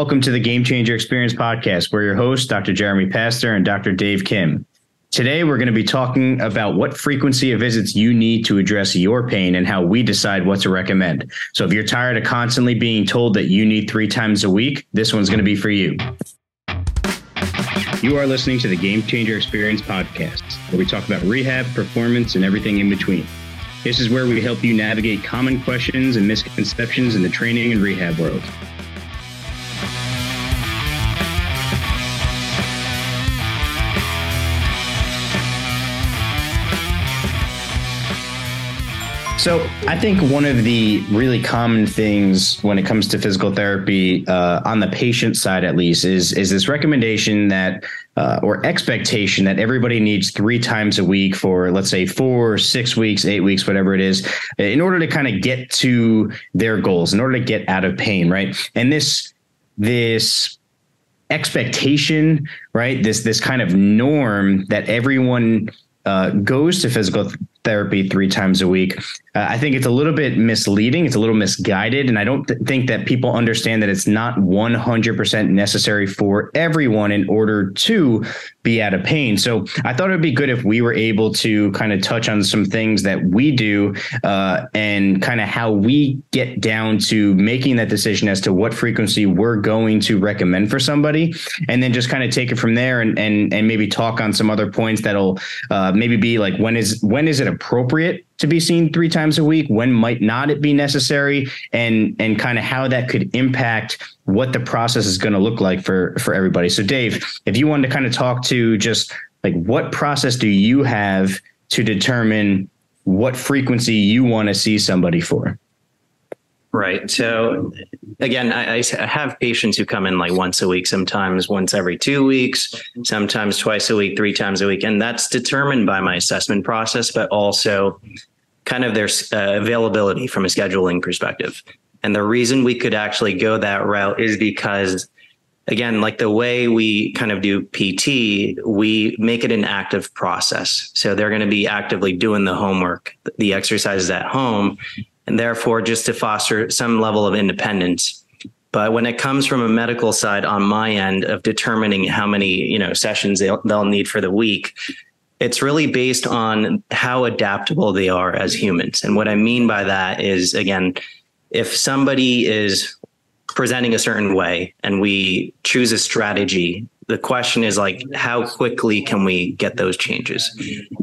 Welcome to the Game Changer Experience podcast. We're your hosts, Dr. Jeremy Pastor and Dr. Dave Kim. Today, we're going to be talking about what frequency of visits you need to address your pain and how we decide what to recommend. So, if you're tired of constantly being told that you need three times a week, this one's going to be for you. You are listening to the Game Changer Experience podcast, where we talk about rehab, performance, and everything in between. This is where we help you navigate common questions and misconceptions in the training and rehab world. So I think one of the really common things when it comes to physical therapy, uh, on the patient side at least, is is this recommendation that uh, or expectation that everybody needs three times a week for let's say four, six weeks, eight weeks, whatever it is, in order to kind of get to their goals, in order to get out of pain, right? And this this expectation, right? This this kind of norm that everyone uh, goes to physical therapy three times a week. Uh, I think it's a little bit misleading. It's a little misguided. And I don't th- think that people understand that it's not 100% necessary for everyone in order to be out of pain. So I thought it'd be good if we were able to kind of touch on some things that we do uh, and kind of how we get down to making that decision as to what frequency we're going to recommend for somebody. And then just kind of take it from there and, and, and maybe talk on some other points that'll uh, maybe be like, when is, when is it appropriate to be seen three times a week? When might not it be necessary? And and kind of how that could impact what the process is going to look like for for everybody. So Dave, if you wanted to kind of talk to just like what process do you have to determine what frequency you want to see somebody for? Right. So again, I, I, have patients who come in like once a week, sometimes once every two weeks, sometimes twice a week, three times a week. And that's determined by my assessment process, but also kind of their uh, availability from a scheduling perspective. And the reason we could actually go that route is because again, like the way we kind of do PT, we make it an active process. So they're going to be actively doing the homework, the exercises at home, and therefore just to foster some level of independence. But when it comes from a medical side on my end of determining how many, you know, sessions they'll, they'll need for the week, it's really based on how adaptable they are as humans. And what I mean by that is, again, if somebody is presenting a certain way and we choose a strategy the question is like how quickly can we get those changes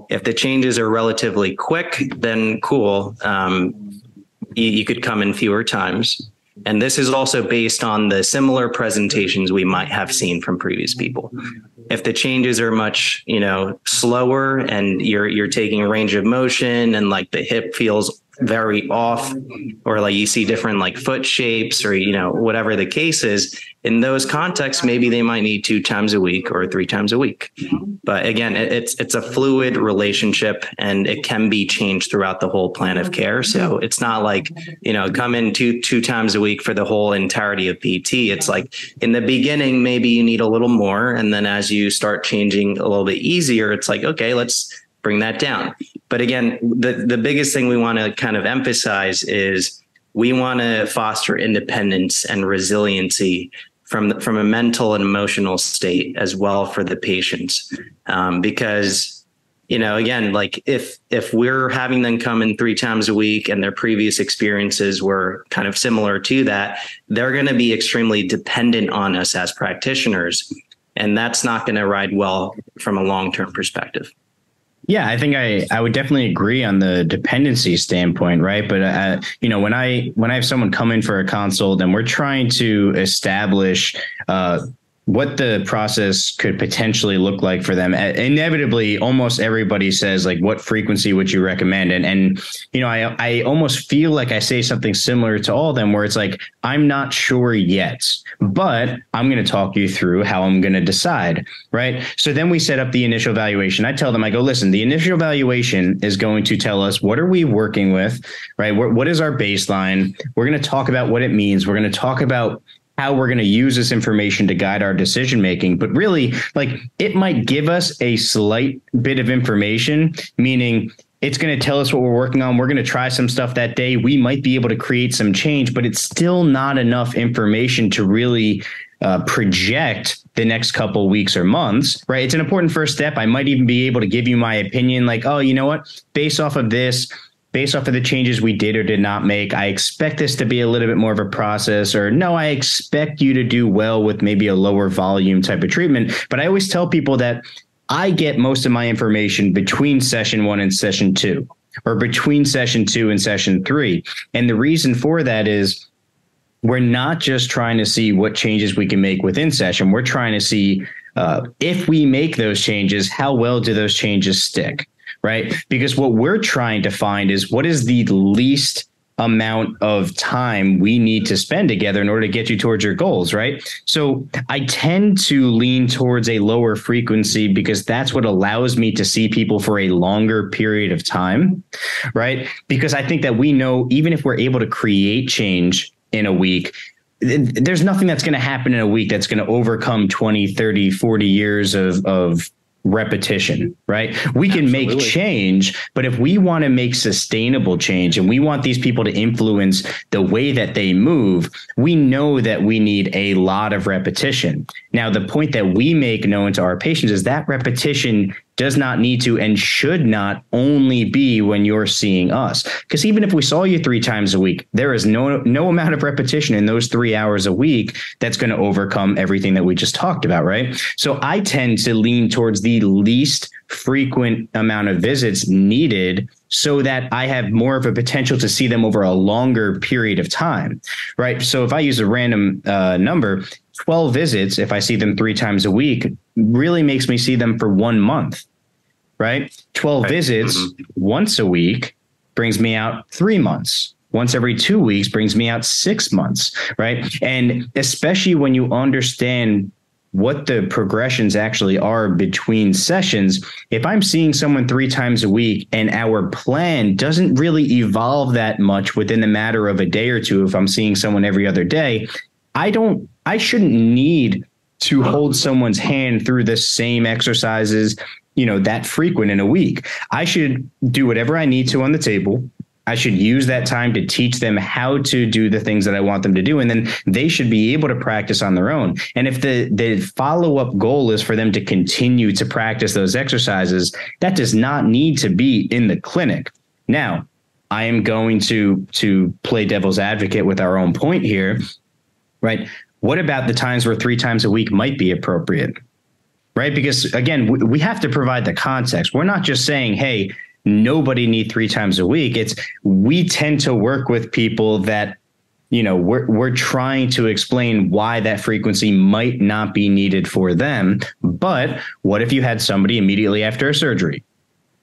if the changes are relatively quick then cool um, you, you could come in fewer times. And this is also based on the similar presentations we might have seen from previous people. If the changes are much, you know, slower and you're you're taking a range of motion and like the hip feels very off or like you see different like foot shapes or you know whatever the case is in those contexts maybe they might need two times a week or three times a week. But again it's it's a fluid relationship and it can be changed throughout the whole plan of care. So it's not like you know come in two two times a week for the whole entirety of pt it's like in the beginning maybe you need a little more and then as you start changing a little bit easier it's like okay let's bring that down. But again, the, the biggest thing we want to kind of emphasize is we want to foster independence and resiliency from the, from a mental and emotional state as well for the patients, um, because you know again like if if we're having them come in three times a week and their previous experiences were kind of similar to that they're going to be extremely dependent on us as practitioners. And that's not going to ride well from a long-term perspective yeah, I think I, I would definitely agree on the dependency standpoint, right? But uh, you know, when I when I have someone come in for a consult and we're trying to establish uh, what the process could potentially look like for them. Inevitably, almost everybody says like, "What frequency would you recommend?" And and you know, I I almost feel like I say something similar to all of them, where it's like, "I'm not sure yet, but I'm going to talk you through how I'm going to decide." Right. So then we set up the initial valuation. I tell them, I go, "Listen, the initial valuation is going to tell us what are we working with, right? what, what is our baseline? We're going to talk about what it means. We're going to talk about how we're going to use this information to guide our decision making but really like it might give us a slight bit of information meaning it's going to tell us what we're working on. We're going to try some stuff that day. We might be able to create some change, but it's still not enough information to really uh, project the next couple weeks or months, right? It's an important first step. I might even be able to give you my opinion, like, oh, you know what? Based off of this, based off of the changes we did or did not make, I expect this to be a little bit more of a process, or no, I expect you to do well with maybe a lower volume type of treatment. But I always tell people that I get most of my information between session one and session two, or between session two and session three. And the reason for that is we're not just trying to see what changes we can make within session. We're trying to see uh, if we make those changes, how well do those changes stick? Right. Because what we're trying to find is what is the least amount of time we need to spend together in order to get you towards your goals, right? So I tend to lean towards a lower frequency because that's what allows me to see people for a longer period of time, right? Because I think that we know even if we're able to create change in a week, there's nothing that's going to happen in a week that's going to overcome 20 30 40 years of of repetition, right? We can Absolutely. make change, but if we want to make sustainable change and we want these people to influence the way that they move, we know that we need a lot of repetition. Now, the point that we make known to our patients is that repetition does not need to and should not only be when you're seeing us. Because even if we saw you three times a week, there is no no amount of repetition in those three hours a week that's going to overcome everything that we just talked about, right? So I tend to lean towards the least frequent amount of visits needed so that I have more of a potential to see them over a longer period of time, right? So if I use a random uh, number, 12 visits, if I see them three times a week, really makes me see them for one month, right? 12 right. visits mm-hmm. once a week brings me out three months. Once every two weeks brings me out six months, right? And especially when you understand what the progressions actually are between sessions. If I'm seeing someone three times a week and our plan doesn't really evolve that much within the matter of a day or two, if I'm seeing someone every other day, I don't, I shouldn't need to hold someone's hand through the same exercises, you know, that frequent in a week. I should do whatever I need to on the table. I should use that time to teach them how to do the things that I want them to do. And then they should be able to practice on their own. And if the, the follow up goal is for them to continue to practice those exercises, that does not need to be in the clinic. Now, I am going to to play devil's advocate with our own point here, right? What about the times where three times a week might be appropriate? Right? Because again, we, we have to provide the context. We're not just saying, hey, nobody need three times a week. It's we tend to work with people that you know we're we're trying to explain why that frequency might not be needed for them. But what if you had somebody immediately after a surgery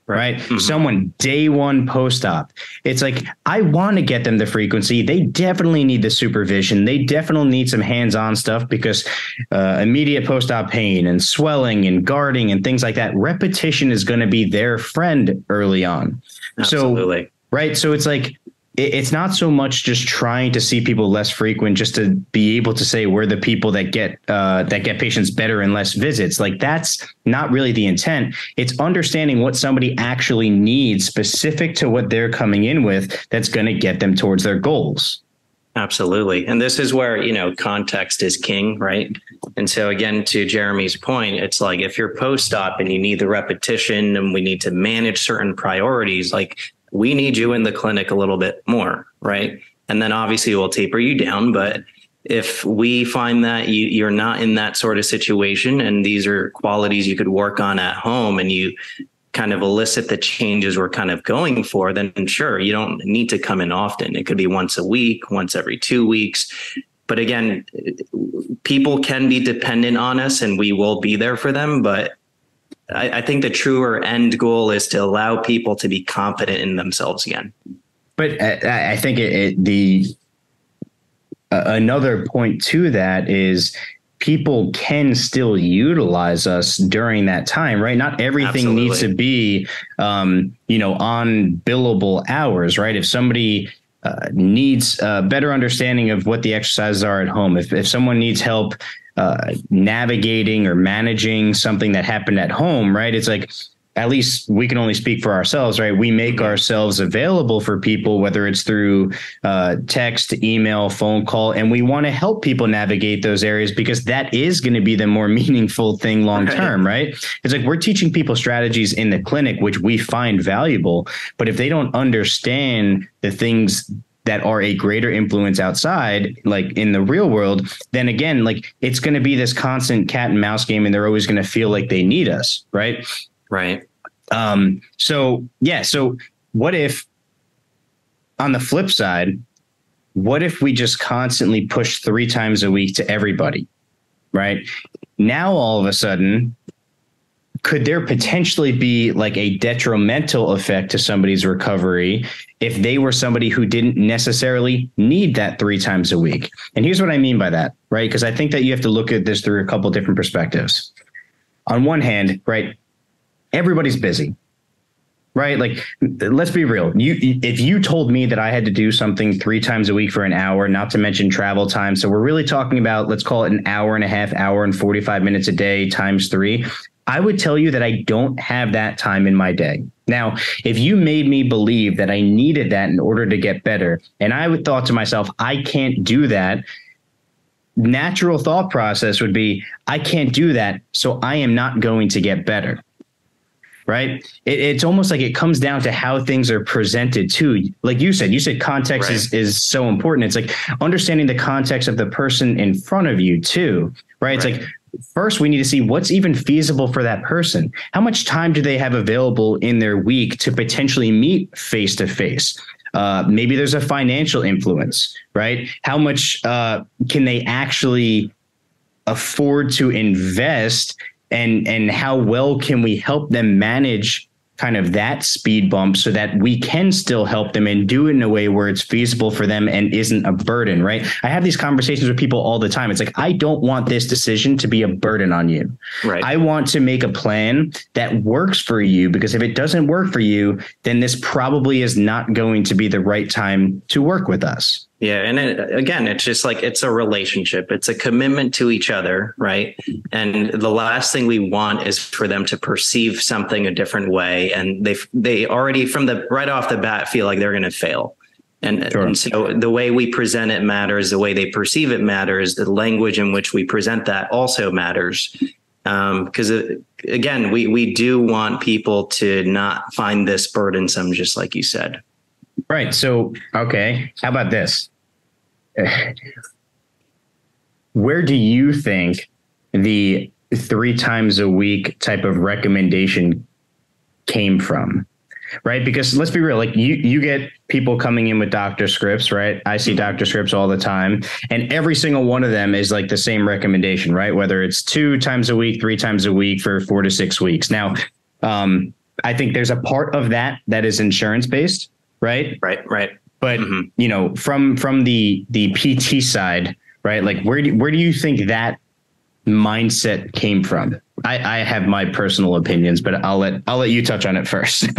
right? Mm-hmm. Someone day one post op. It's like, I want to get them the frequency. They definitely need the supervision. They definitely need some hands on stuff because uh, immediate post op pain and swelling and guarding and things like that. Repetition is going to be their friend early on. Absolutely. So, right. So it's like, it's not so much just trying to see people less frequent just to be able to say we're the people that get uh, that get patients better and less visits. Like that's not really the intent. It's understanding what somebody actually needs specific to what they're coming in with that's going to get them towards their goals. Absolutely. And this is where you know context is king right? And so again to jeremy's point it's like if you're post-op and you need the repetition and we need to manage certain priorities like we need you in the clinic a little bit more, right? And then obviously we'll taper you down. But if we find that you, you're not in that sort of situation and these are qualities you could work on at home and you kind of elicit the changes we're kind of going for, then sure, you don't need to come in often. It could be once a week, once every two weeks. But again, people can be dependent on us and we will be there for them. But I, I think the truer end goal is to allow people to be confident in themselves again. But I, I think it, it, the uh, another point to that is people can still utilize us during that time, right? Not everything Absolutely. needs to be, um, you know, on billable hours, right? If somebody uh, needs a better understanding of what the exercises are at home, if if someone needs help uh, navigating or managing something that happened at home, right? It's like at least we can only speak for ourselves, right? We make ourselves available for people, whether it's through uh, text, email, phone call, and we want to help people navigate those areas because that is going to be the more meaningful thing long term, right. right? It's like we're teaching people strategies in the clinic, which we find valuable, but if they don't understand the things that are a greater influence outside, like in the real world, then again, like it's going to be this constant cat and mouse game, and they're always going to feel like they need us, right? Right. Um, so yeah, so what if on the flip side, what if we just constantly push three times a week to everybody? Right. Now all of a sudden, could there potentially be like a detrimental effect to somebody's recovery if they were somebody who didn't necessarily need that three times a week? And here's what I mean by that, right? Because I think that you have to look at this through a couple different perspectives. On one hand, right, everybody's busy right like let's be real you if you told me that i had to do something three times a week for an hour not to mention travel time so we're really talking about let's call it an hour and a half hour and 45 minutes a day times three i would tell you that i don't have that time in my day now if you made me believe that i needed that in order to get better and i would thought to myself i can't do that natural thought process would be i can't do that so i am not going to get better right? It, it's almost like it comes down to how things are presented too. Like you said, you said context right. is is so important. It's like understanding the context of the person in front of you too, right? It's like first we need to see what's even feasible for that person. How much time do they have available in their week to potentially meet face to face? Maybe there's a financial influence, right? How much uh, can they actually afford to invest and and how well can we help them manage kind of that speed bump so that we can still help them and do it in a way where it's feasible for them and isn't a burden, right? I have these conversations with people all the time. It's like, I don't want this decision to be a burden on you. Right. I want to make a plan that works for you because if it doesn't work for you, then this probably is not going to be the right time to work with us. Yeah. And it, again, it's just like it's a relationship, it's a commitment to each other. Right. And the last thing we want is for them to perceive something a different way. And they, they already from the right off the bat feel like they're going to fail. And, sure. and, so the way we present it matters, the way they perceive it matters, the language in which we present that also matters. Because um, again, we, we do want people to not find this burdensome, just like you said. Right. So, okay. How about this? where do you think the three times a week type of recommendation came from? Right. Because let's be real, like you, you get people coming in with doctor scripts, right? I see mm-hmm. doctor scripts all the time, and every single one of them is like the same recommendation, right? Whether it's two times a week, three times a week for four to six weeks. Now, um, I think there's a part of that that is insurance based, right? Right, right. But mm-hmm. you know, from from the the PT side, right? Like where do where do you think that mindset came from? I, I have my personal opinions, but I'll let I'll let you touch on it first.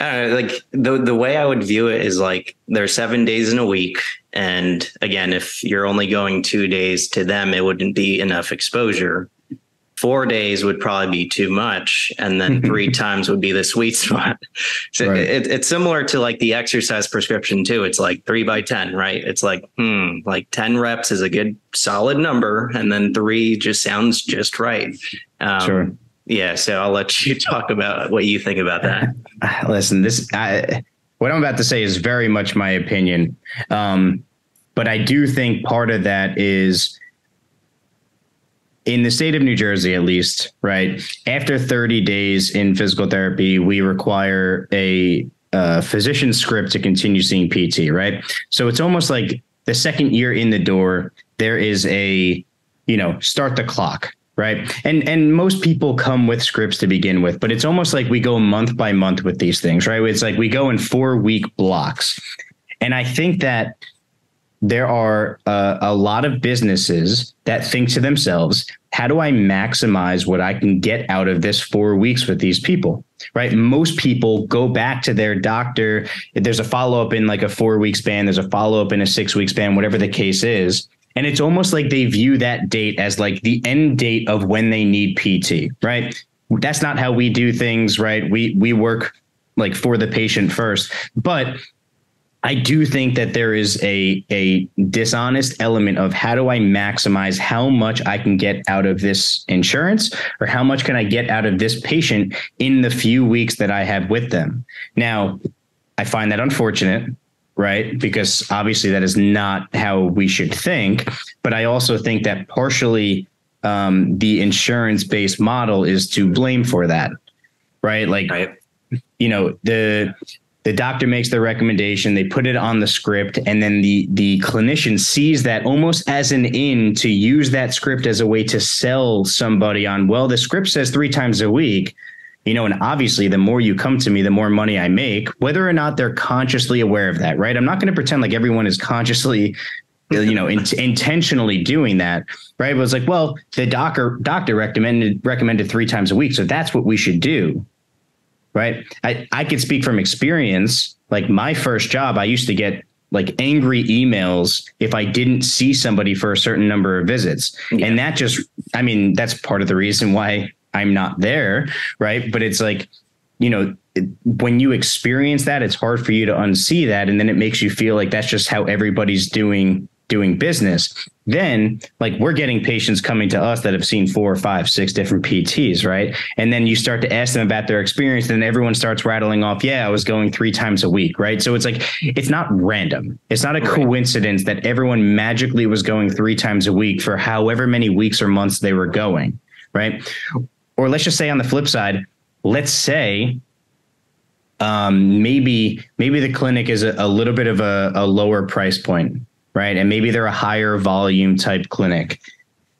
Uh, like the the way I would view it is like there's seven days in a week, and again, if you're only going two days to them, it wouldn't be enough exposure four days would probably be too much and then three times would be the sweet spot. So right. it, it's similar to like the exercise prescription too. It's like three by ten right? It's like hmm like 10 reps is a good solid number and then three just sounds just right. Um, sure. yeah so i'll let you talk about what you think about that. Listen this I, what i'm about to say is very much my opinion. Um, but i do think part of that is in the state of New Jersey, at least, right? After 30 days in physical therapy, we require a, physician script to continue seeing PT, right? So it's almost like the second year in the door, there is a, you know, start the clock, right? And and most people come with scripts to begin with, but it's almost like we go month by month with these things, right? It's like we go in four week blocks. And I think that there are uh, a lot of businesses that think to themselves, how do I maximize what I can get out of this four weeks with these people? Right. Most people go back to their doctor. There's a follow up in like a four week span, there's a follow up in a six week span, whatever the case is. And it's almost like they view that date as like the end date of when they need PT, right? that's not how we do things, right? We we work like for the patient first, but I do think that there is a a dishonest element of how do I maximize how much I can get out of this insurance or how much can I get out of this patient in the few weeks that I have with them. Now, I find that unfortunate, right? Because obviously that is not how we should think, but I also think that partially um, the insurance based model is to blame for that, right? Like right. you know, the the doctor makes the recommendation. They put it on the script and then the the clinician sees that almost as an in to use that script as a way to sell somebody on well the script says three times a week you know and obviously the more you come to me the more money i make whether or not they're consciously aware of that right? I'm not going to pretend like everyone is consciously you know in, intentionally doing that right? But it's like well the doctor doctor recommended recommended three times a week so that's what we should do right? I, I could speak from experience. Like my first job, I used to get like angry emails if I didn't see somebody for a certain number of visits. Yeah. And that just, I mean, that's part of the reason why I'm not there. Right. But it's like, you know, when you experience that, it's hard for you to unsee that. And then it makes you feel like that's just how everybody's doing doing business then like we're getting patients coming to us that have seen four or five six different pts right? And then you start to ask them about their experience and everyone starts rattling off yeah i was going three times a week right? So it's like it's not random. It's not a coincidence that everyone magically was going three times a week for however many weeks or months they were going right? Or let's just say on the flip side let's say um, maybe maybe the clinic is a, a little bit of a, a lower price point right? And maybe they're a higher volume type clinic.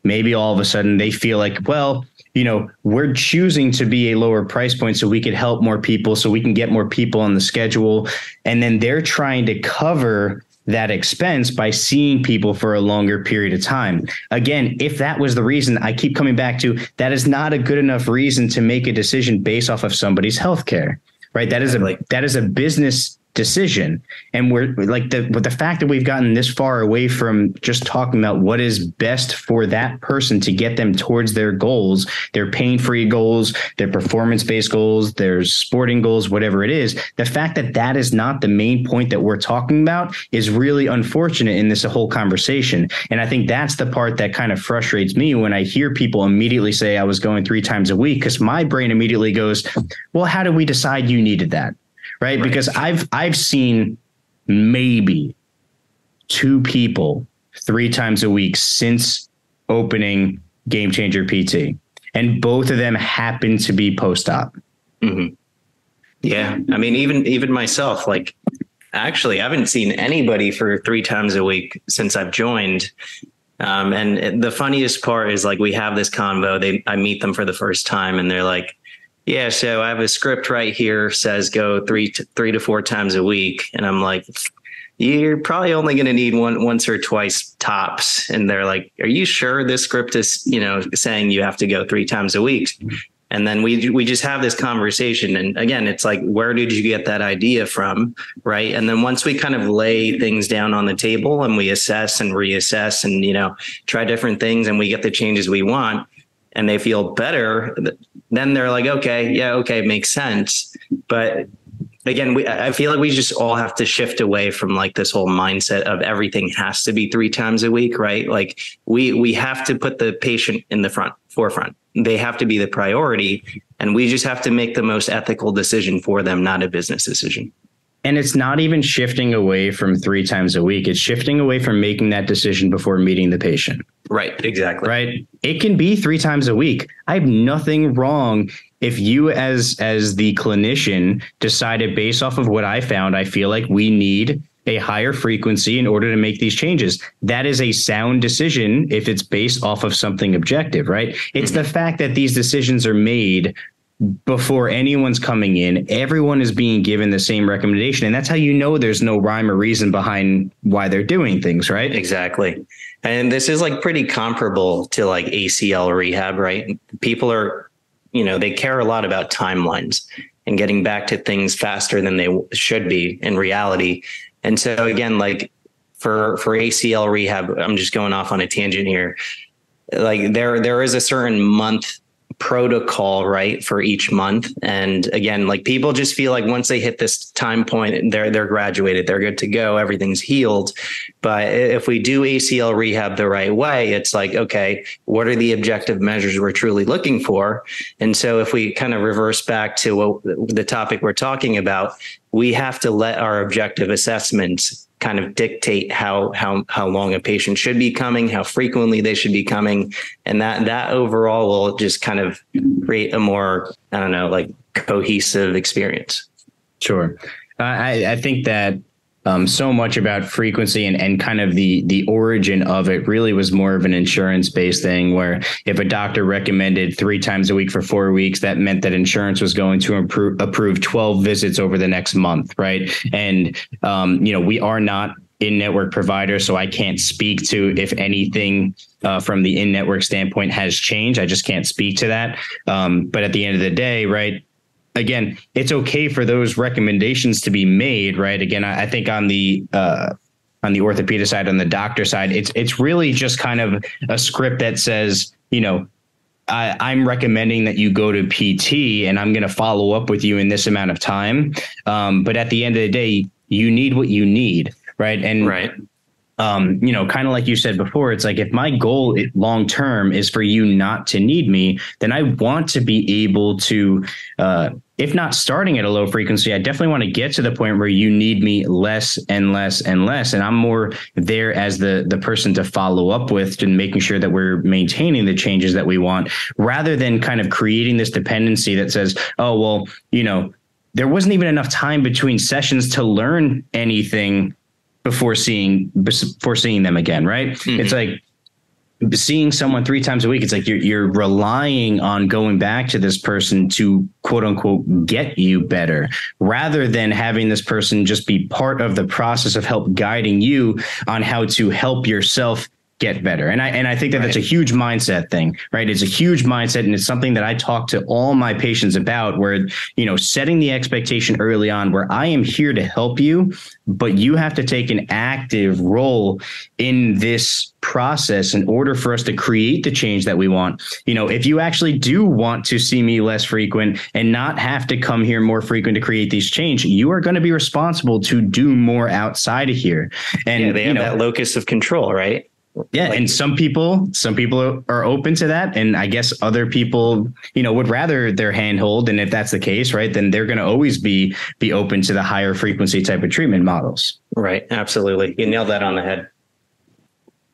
Maybe all of a sudden they feel like, well, you know, we're choosing to be a lower price point so we could help more people, so we can get more people on the schedule. And then they're trying to cover that expense by seeing people for a longer period of time. Again, if that was the reason, I keep coming back to that is not a good enough reason to make a decision based off of somebody's healthcare. Right. That is a that is a business decision. And we're like the with the fact that we've gotten this far away from just talking about what is best for that person to get them towards their goals their pain-free goals their performance-based goals their sporting goals whatever it is the fact that that is not the main point that we're talking about is really unfortunate in this whole conversation. And i think that's the part that kind of frustrates me when i hear people immediately say i was going three times a week because my brain immediately goes well how do we decide you needed that right? right? Because I've I've seen maybe two people three times a week since opening Game Changer PT, and both of them happen to be post op. Mm-hmm. Yeah, I mean, even even myself, like actually, I haven't seen anybody for three times a week since I've joined. Um, and the funniest part is like we have this convo. They I meet them for the first time, and they're like, yeah, so I have a script right here says go three to, three to four times a week, and I'm like, you're probably only going to need one once or twice tops. And they're like, are you sure this script is you know saying you have to go three times a week? And then we we just have this conversation, and again, it's like, where did you get that idea from, right? And then once we kind of lay things down on the table and we assess and reassess, and you know, try different things, and we get the changes we want, and they feel better, then they're like, okay, yeah, okay, makes sense. But again, we, I feel like we just all have to shift away from like this whole mindset of everything has to be three times a week, right? Like we we have to put the patient in the front forefront. They have to be the priority, and we just have to make the most ethical decision for them, not a business decision. And it's not even shifting away from three times a week. It's shifting away from making that decision before meeting the patient. Right. Exactly. Right. It can be three times a week. I have nothing wrong if you as as the clinician decided based off of what I found, I feel like we need a higher frequency in order to make these changes. That is a sound decision if it's based off of something objective, right? It's mm-hmm. the fact that these decisions are made before anyone's coming in, everyone is being given the same recommendation. And that's how you know there's no rhyme or reason behind why they're doing things, right? Exactly. And this is like pretty comparable to like ACL rehab, right? People are, you know, they care a lot about timelines and getting back to things faster than they should be in reality. And so again, like for for ACL rehab, I'm just going off on a tangent here. Like there there is a certain month protocol, right, for each month. And again, like people just feel like once they hit this time point, they're they're graduated, they're good to go, everything's healed. But if we do ACL rehab the right way, it's like, okay, what are the objective measures we're truly looking for? And so if we kind of reverse back to what, the topic we're talking about, we have to let our objective assessments kind of dictate how how how long a patient should be coming, how frequently they should be coming, and that that overall will just kind of create a more I don't know like cohesive experience. Sure, uh, I I think that um, so much about frequency and, and kind of the the origin of it really was more of an insurance based thing where if a doctor recommended three times a week for four weeks that meant that insurance was going to improve, approve 12 visits over the next month right? And um, you know we are not in network provider so i can't speak to if anything uh, from the in network standpoint has changed. I just can't speak to that. Um, but at the end of the day right again, it's okay for those recommendations to be made, right? Again, I, I think on the uh, on the orthopedic side, on the doctor side, it's it's really just kind of a script that says, you know, I, am recommending that you go to PT, and I'm going to follow up with you in this amount of time. Um, but at the end of the day, you need what you need, right? And right um, you know, kind of like you said before, it's like if my goal long term is for you not to need me, then I want to be able to, uh, if not starting at a low frequency, I definitely want to get to the point where you need me less and less and less, and I'm more there as the the person to follow up with and making sure that we're maintaining the changes that we want, rather than kind of creating this dependency that says, oh well, you know, there wasn't even enough time between sessions to learn anything before seeing before seeing them again, right? Mm-hmm. It's like seeing someone three times a week. It's like you're you're relying on going back to this person to quote unquote get you better, rather than having this person just be part of the process of help guiding you on how to help yourself get better. And I and I think that right. that's a huge mindset thing, right? It's a huge mindset and it's something that I talk to all my patients about where, you know, setting the expectation early on where I am here to help you, but you have to take an active role in this process in order for us to create the change that we want. You know, if you actually do want to see me less frequent and not have to come here more frequent to create these change, you are going to be responsible to do more outside of here. And yeah, they have you know, that locus of control, right? Yeah, like, and some people, some people are open to that, and I guess other people, you know, would rather their handhold. And if that's the case, right, then they're going to always be be open to the higher frequency type of treatment models. Right. Absolutely, you nailed that on the head.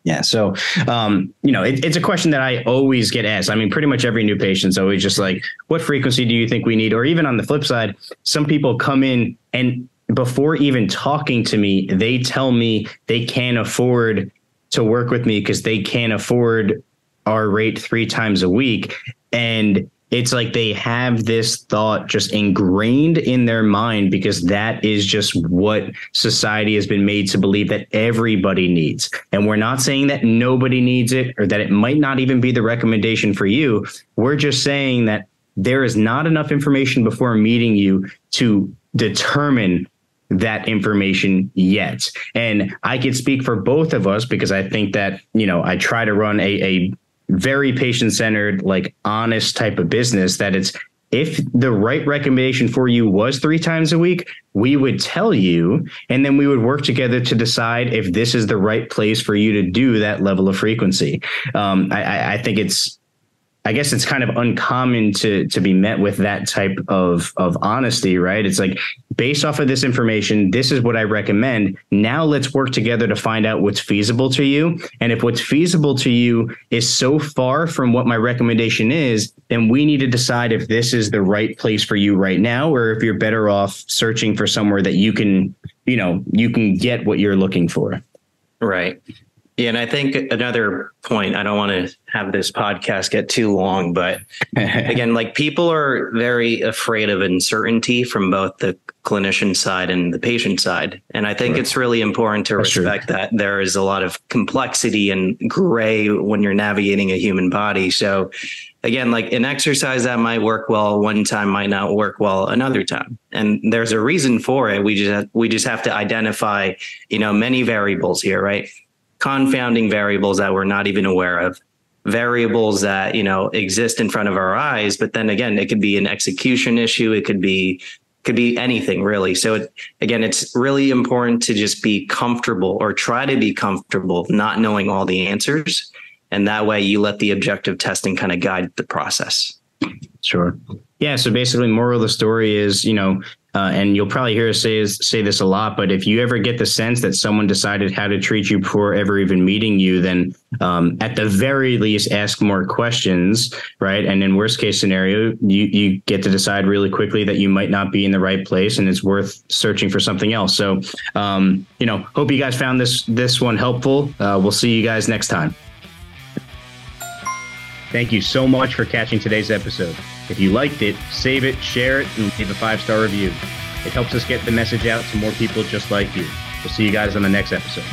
Yeah. So, um, you know, it, it's a question that I always get asked. I mean, pretty much every new patient's always just like, what frequency do you think we need? Or even on the flip side, some people come in and before even talking to me, they tell me they can't afford to work with me because they can't afford our rate three times a week. And it's like they have this thought just ingrained in their mind because that is just what society has been made to believe that everybody needs. And we're not saying that nobody needs it or that it might not even be the recommendation for you. We're just saying that there is not enough information before meeting you to determine that information yet. And I could speak for both of us because I think that, you know, I try to run a, a very patient centered, like honest type of business that it's if the right recommendation for you was three times a week, we would tell you, and then we would work together to decide if this is the right place for you to do that level of frequency. Um, I, I think it's I guess it's kind of uncommon to to be met with that type of of honesty, right? It's like based off of this information, this is what I recommend. Now let's work together to find out what's feasible to you. And if what's feasible to you is so far from what my recommendation is, then we need to decide if this is the right place for you right now or if you're better off searching for somewhere that you can, you know, you can get what you're looking for. Right. Yeah, and I think another point, I don't want to have this podcast get too long, but again, like people are very afraid of uncertainty from both the clinician side and the patient side. And I think right. it's really important to That's respect true. that there is a lot of complexity and gray when you're navigating a human body. So again, like an exercise that might work well one time might not work well another time. And there's a reason for it. We just we just have to identify, you know, many variables here, right? Confounding variables that we're not even aware of, variables that you know exist in front of our eyes but then again it could be an execution issue it could be could be anything really. So it, again it's really important to just be comfortable or try to be comfortable not knowing all the answers. And that way you let the objective testing kind of guide the process. Sure. Yeah so basically moral of the story is you know uh, and you'll probably hear us say say this a lot, but if you ever get the sense that someone decided how to treat you before ever even meeting you, then um, at the very least ask more questions, right? And in worst case scenario, you you get to decide really quickly that you might not be in the right place, and it's worth searching for something else. So, um, you know, hope you guys found this this one helpful. Uh, we'll see you guys next time. Thank you so much for catching today's episode. If you liked it, save it, share it, and leave a five star review. It helps us get the message out to more people just like you. We'll see you guys on the next episode.